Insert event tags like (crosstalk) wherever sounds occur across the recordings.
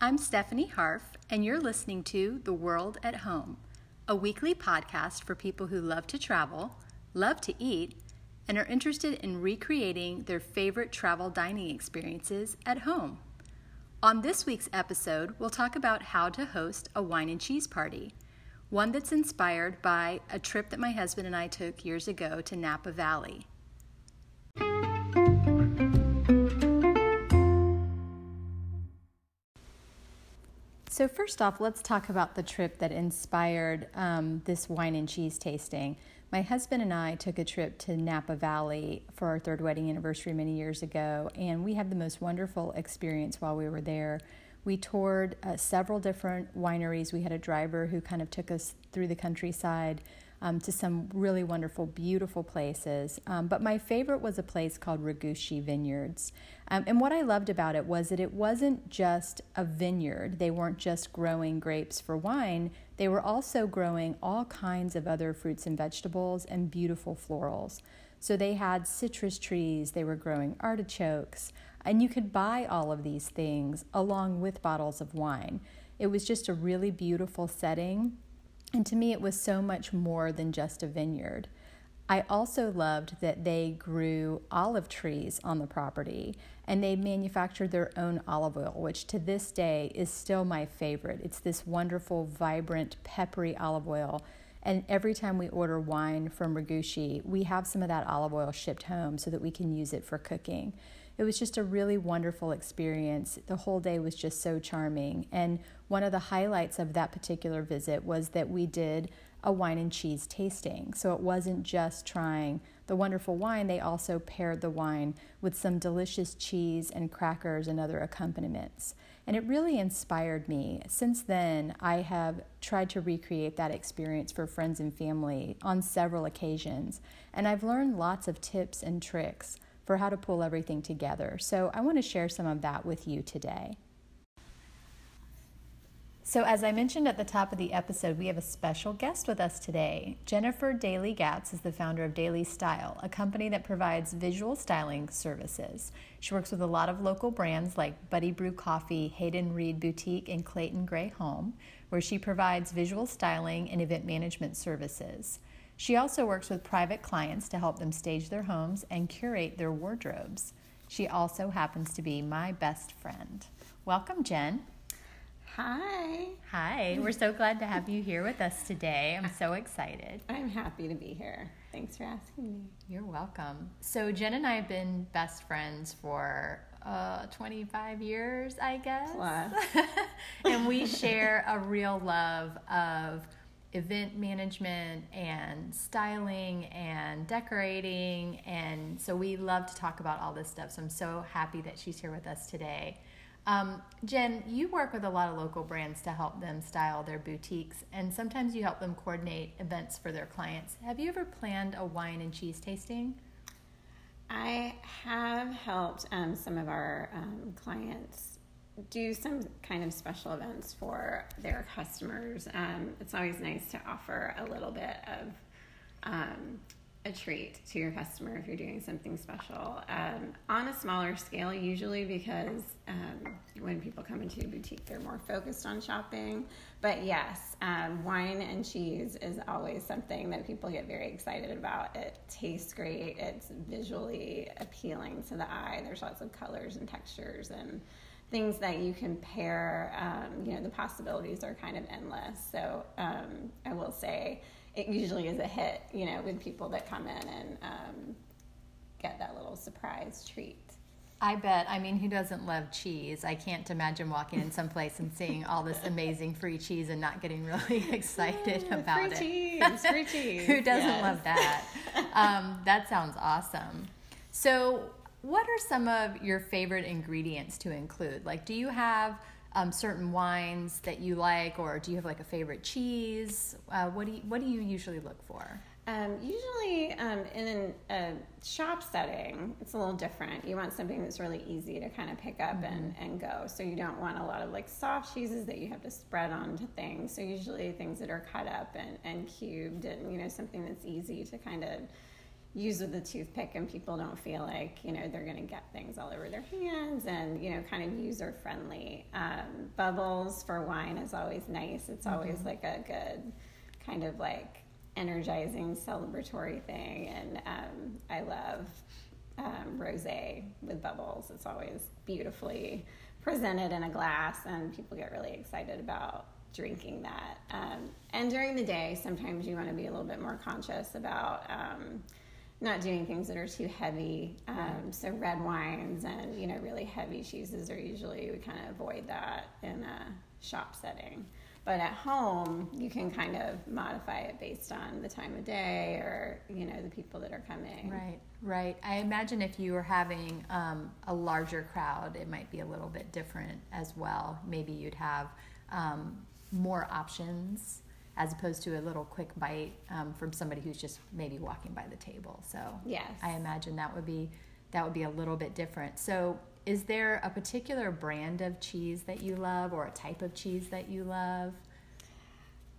I'm Stephanie Harf, and you're listening to The World at Home, a weekly podcast for people who love to travel, love to eat, and are interested in recreating their favorite travel dining experiences at home. On this week's episode, we'll talk about how to host a wine and cheese party, one that's inspired by a trip that my husband and I took years ago to Napa Valley. So, first off, let's talk about the trip that inspired um, this wine and cheese tasting. My husband and I took a trip to Napa Valley for our third wedding anniversary many years ago, and we had the most wonderful experience while we were there. We toured uh, several different wineries. We had a driver who kind of took us through the countryside um, to some really wonderful, beautiful places. Um, but my favorite was a place called Regusci Vineyards. Um, and what I loved about it was that it wasn't just a vineyard, they weren't just growing grapes for wine, they were also growing all kinds of other fruits and vegetables and beautiful florals. So they had citrus trees, they were growing artichokes, and you could buy all of these things along with bottles of wine. It was just a really beautiful setting and to me, it was so much more than just a vineyard. I also loved that they grew olive trees on the property and they manufactured their own olive oil, which to this day is still my favorite. It's this wonderful, vibrant, peppery olive oil. And every time we order wine from Regusci, we have some of that olive oil shipped home so that we can use it for cooking. It was just a really wonderful experience. The whole day was just so charming. And one of the highlights of that particular visit was that we did a wine and cheese tasting. So it wasn't just trying the wonderful wine, they also paired the wine with some delicious cheese and crackers and other accompaniments. And it really inspired me. Since then, I have tried to recreate that experience for friends and family on several occasions. And I've learned lots of tips and tricks for how to pull everything together. So I want to share some of that with you today. So, as I mentioned at the top of the episode, we have a special guest with us today. Jennifer Daly Gatz is the founder of Daly Style, a company that provides visual styling services. She works with a lot of local brands like Buddy Brew Coffee, Hayden Reed Boutique, and Clayton Gray Home, where she provides visual styling and event management services. She also works with private clients to help them stage their homes and curate their wardrobes. She also happens to be my best friend. Welcome, Jen. Hi. Hi. We're so glad to have you here with us today. I'm so excited. I'm happy to be here. Thanks for asking me. You're welcome. So, Jen and I have been best friends for uh, 25 years, I guess. Plus. (laughs) and we share a real love of event management and styling and decorating. And so we love to talk about all this stuff. So I'm so happy that she's here with us today. Um, Jen, you work with a lot of local brands to help them style their boutiques, and sometimes you help them coordinate events for their clients. Have you ever planned a wine and cheese tasting? I have helped um, some of our um, clients do some kind of special events for their customers. Um, it's always nice to offer a little bit of um, a treat to your customer if you're doing something special um, on a smaller scale usually because um, when people come into your boutique they're more focused on shopping. But yes um, wine and cheese is always something that people get very excited about. It tastes great. It's visually appealing to the eye. There's lots of colors and textures and things that you can pair um, you know the possibilities are kind of endless so um, i will say it usually is a hit, you know, with people that come in and um, get that little surprise treat. I bet. I mean, who doesn't love cheese? I can't imagine walking in some place and seeing all this amazing free cheese and not getting really (laughs) excited about free it. Cheese, free (laughs) cheese. who doesn't yes. love that? Um, that sounds awesome. So, what are some of your favorite ingredients to include? Like, do you have um, certain wines that you like, or do you have like a favorite cheese? Uh, what do you What do you usually look for? Um, usually, um, in a shop setting, it's a little different. You want something that's really easy to kind of pick up mm-hmm. and, and go. So you don't want a lot of like soft cheeses that you have to spread onto things. So usually things that are cut up and, and cubed, and you know something that's easy to kind of use with a toothpick and people don't feel like you know they're going to get things all over their hands and you know kind of user friendly um, bubbles for wine is always nice. It's always mm-hmm. like a good kind of like energizing celebratory thing and um, i love um, rosé with bubbles. It's always beautifully presented in a glass and people get really excited about drinking that. Um, and during the day sometimes you want to be a little bit more conscious about um, not doing things that are too heavy. Um, so red wines and you know really heavy cheeses are usually we kind of avoid that in a shop setting. But at home, you can kind of modify it based on the time of day or you know the people that are coming. Right, right. I imagine if you were having um, a larger crowd, it might be a little bit different as well. Maybe you'd have um, more options as opposed to a little quick bite um, from somebody who's just maybe walking by the table. So yes. I imagine that would be that would be a little bit different. So is there a particular brand of cheese that you love or a type of cheese that you love?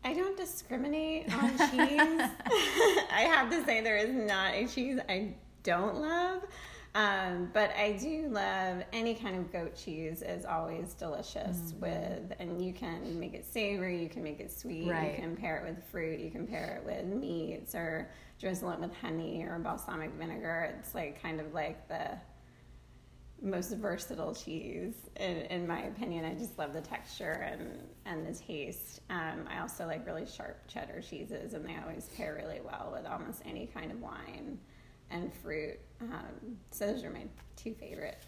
I don't discriminate (laughs) on cheese. (laughs) I have to say there is not a cheese I don't love. Um, but I do love any kind of goat cheese is always delicious mm-hmm. with, and you can make it savory, you can make it sweet, right. you can pair it with fruit, you can pair it with meats or drizzle it with honey or balsamic vinegar. It's like kind of like the most versatile cheese in, in my opinion. I just love the texture and, and the taste. Um, I also like really sharp cheddar cheeses and they always pair really well with almost any kind of wine and fruit. Um, so those are my two favorites.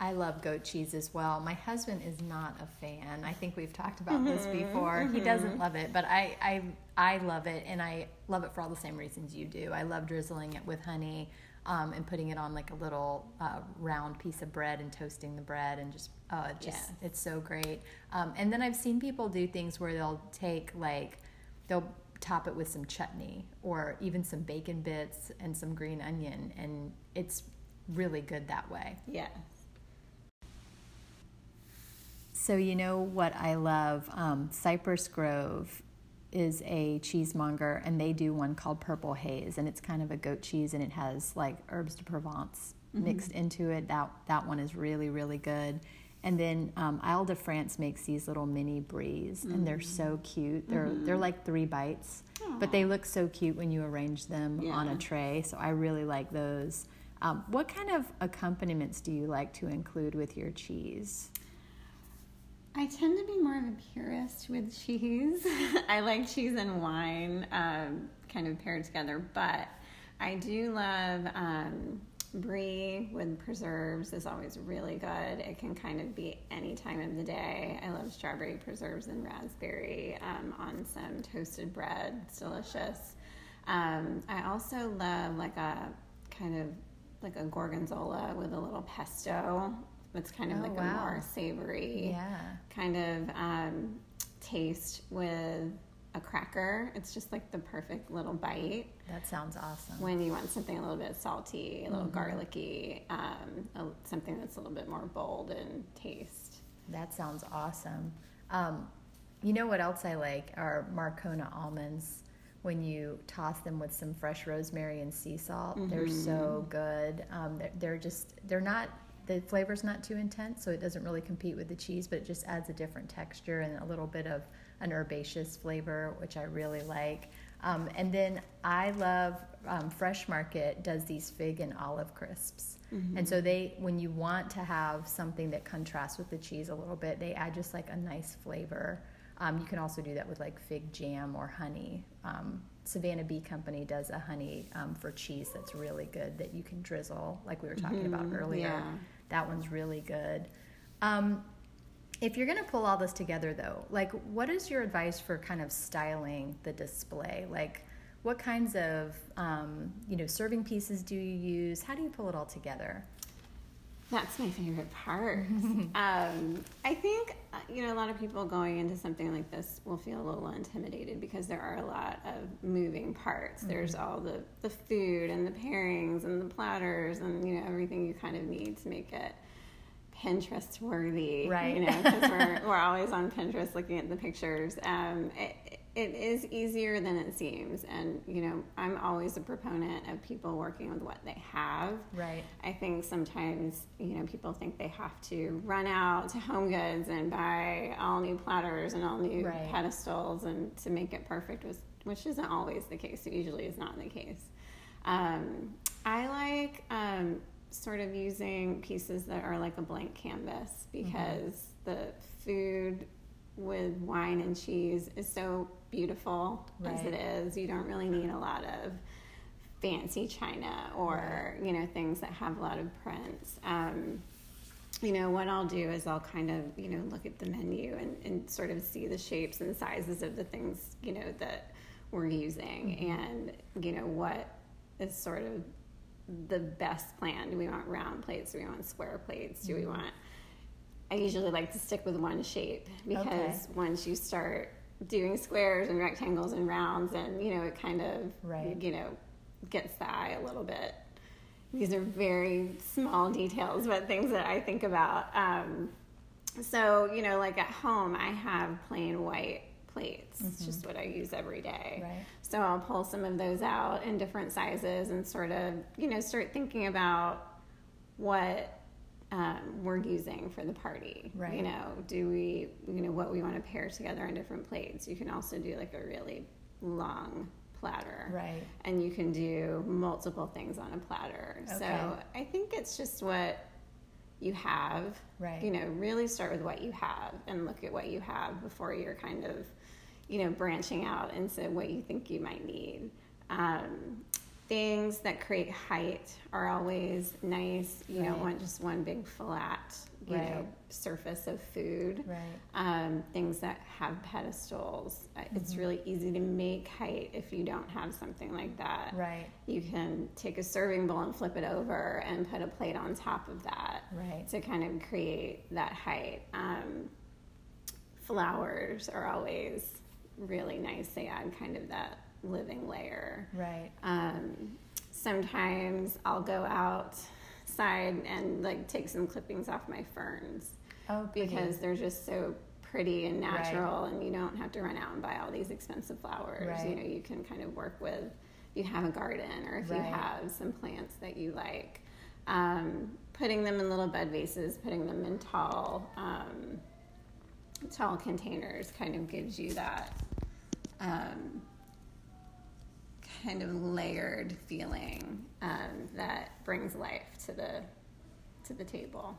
I love goat cheese as well. My husband is not a fan. I think we've talked about mm-hmm, this before. Mm-hmm. He doesn't love it, but I, I I love it, and I love it for all the same reasons you do. I love drizzling it with honey um, and putting it on like a little uh, round piece of bread and toasting the bread, and just uh, just yeah. it's so great. Um, and then I've seen people do things where they'll take like they'll top it with some chutney or even some bacon bits and some green onion, and it's really good that way. Yes. So, you know what I love? Um, Cypress Grove is a cheesemonger, and they do one called Purple Haze, and it's kind of a goat cheese, and it has like herbes de Provence mm-hmm. mixed into it. That that one is really really good. And then um, Isle de France makes these little mini bries, mm-hmm. and they're so mm. cute. They're mm-hmm. they're like three bites, Aww. but they look so cute when you arrange them yeah. on a tray. So I really like those. Um, what kind of accompaniments do you like to include with your cheese? I tend to be more of a purist with cheese. (laughs) I like cheese and wine um, kind of paired together, but I do love um, brie with preserves is always really good. It can kind of be any time of the day. I love strawberry preserves and raspberry um, on some toasted bread. It's delicious. Um, I also love like a kind of like a gorgonzola with a little pesto. It's kind of oh, like wow. a more savory yeah. kind of um, taste with a cracker. It's just like the perfect little bite. That sounds awesome. When you want something a little bit salty, a little mm-hmm. garlicky, um, a, something that's a little bit more bold in taste. That sounds awesome. Um, you know what else I like are Marcona almonds. When you toss them with some fresh rosemary and sea salt, mm-hmm. they're so good. Um, they're, they're just they're not the flavor's not too intense, so it doesn't really compete with the cheese, but it just adds a different texture and a little bit of an herbaceous flavor, which I really like. Um, and then I love um, Fresh Market does these fig and olive crisps. Mm-hmm. And so they, when you want to have something that contrasts with the cheese a little bit, they add just like a nice flavor. Um, you can also do that with like fig jam or honey. Um, Savannah Bee Company does a honey um, for cheese that's really good that you can drizzle, like we were talking mm-hmm. about earlier. Yeah. That one's really good. Um, if you're going to pull all this together, though, like what is your advice for kind of styling the display? Like, what kinds of um, you know serving pieces do you use? How do you pull it all together? That's my favorite part. (laughs) um, I think uh, you know a lot of people going into something like this will feel a little intimidated because there are a lot of moving parts. Mm-hmm. There's all the the food and the pairings and the platters and you know everything you kind of need to make it Pinterest worthy, right? You know, because we're we're always on Pinterest looking at the pictures. Um, it, it is easier than it seems. And, you know, I'm always a proponent of people working with what they have. Right. I think sometimes, you know, people think they have to run out to Home Goods and buy all new platters and all new Right. pedestals and to make it perfect, was, which isn't always the case. It usually is not the case. Um, I like um, sort of using pieces that are like a blank canvas because the food with wine and cheese is so beautiful as it is. You don't really need a lot of fancy china or you know things that have a lot of prints. Um, you know what I'll do is I'll kind of you know look at the menu and, and sort of see the shapes and sizes of the things you know that we're using and you know what is sort of the best plan. Do we want round plates? Do we want square plates? Do we want I usually like to stick with one shape because Okay. once you start doing squares and rectangles and rounds and you know it kind of Right. you know gets the eye a little bit these are very small details but things that i think about um, so you know like at home i have plain white plates it's just what i use every day Right. so i'll pull some of those out in different sizes and sort of you know start thinking about what um, we're using for the party. Right. You know, do we, you know, what we want to pair together on different plates. You can also do like a really long platter. Right. And you can do multiple things on a platter. Okay. So I think it's just what you have. Right. You know, really start with what you have and look at what you have before you're kind of, you know, branching out into what you think you might need. Um, things that create height are always nice. You don't want just one big flat, you Right. know, surface of food. Right. Um, things that have pedestals. Uh, It's Mm-hmm. really easy to make height if you don't have something like that. Right. You can take a serving bowl and flip it over and put a plate on top of that Right. to kind of create that height. Um, flowers are always really nice. They add kind of that living layer. Right. Um, sometimes I'll go outside and like take some clippings off my ferns Oh, pretty. because they're just so pretty and Right. natural and you don't have to run out and buy all these expensive flowers Right. you know you can kind of work with if you have a garden or if you have some plants that you like um, putting them in little bed vases putting them in tall um, tall containers kind of gives you that um, kind of layered feeling um, that brings life to the to the table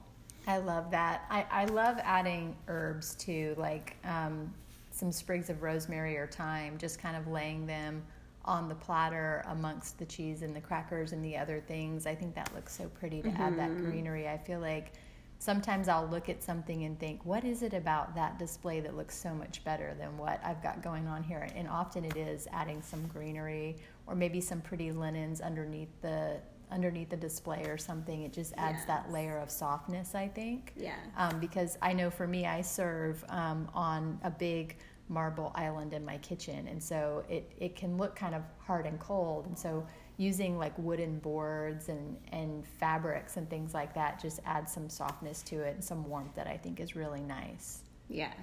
I love that. I, I love adding herbs too, like um, some sprigs of rosemary or thyme, just kind of laying them on the platter amongst the cheese and the crackers and the other things. I think that looks so pretty to add that greenery. I feel like sometimes I'll look at something and think, what is it about that display that looks so much better than what I've got going on here? And often it is adding some greenery or maybe some pretty linens underneath the underneath the display or something. It just adds that layer of softness, I think. Yeah. Um, because I know for me, I serve um, on a big marble island in my kitchen, and so it, it can look kind of hard and cold. And so using like wooden boards and, and fabrics and things like that just adds some softness to it and some warmth that I think is really nice. Yes.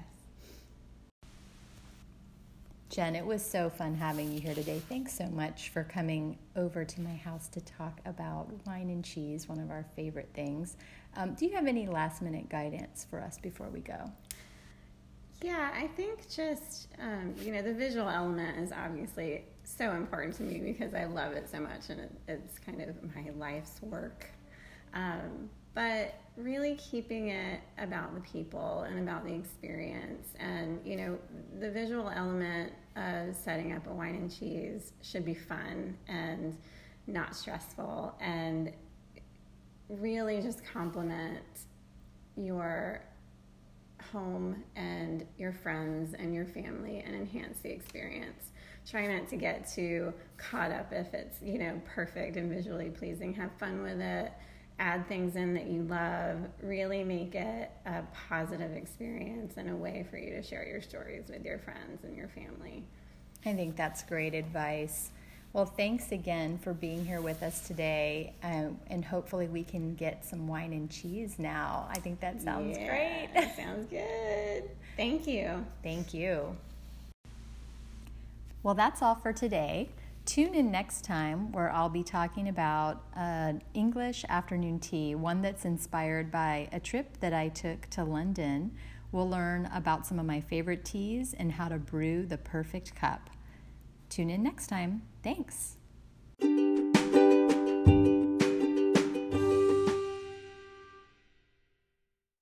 Jen, it was so fun having you here today. Thanks so much for coming over to my house to talk about wine and cheese, one of our favorite things. Um, do you have any last minute guidance for us before we go? Yeah, I think just, um, you know, the visual element is obviously so important to me because I love it so much and it, it's kind of my life's work. Um, but really keeping it about the people and about the experience. And, you know, the visual element of setting up a wine and cheese should be fun and not stressful and really just complement your home and your friends and your family and enhance the experience. Try not to get too caught up if it's, you know, perfect and visually pleasing. Have fun with it. Add things in that you love. Really make it a positive experience and a way for you to share your stories with your friends and your family. I think that's great advice. Well, thanks again for being here with us today, um, and hopefully we can get some wine and cheese now. I think that sounds Yeah, great. That sounds good. Thank you. Thank you. Well, that's all for today. Tune in next time where I'll be talking about an English afternoon tea, one that's inspired by a trip that I took to London. We'll learn about some of my favorite teas and how to brew the perfect cup. Tune in next time. Thanks.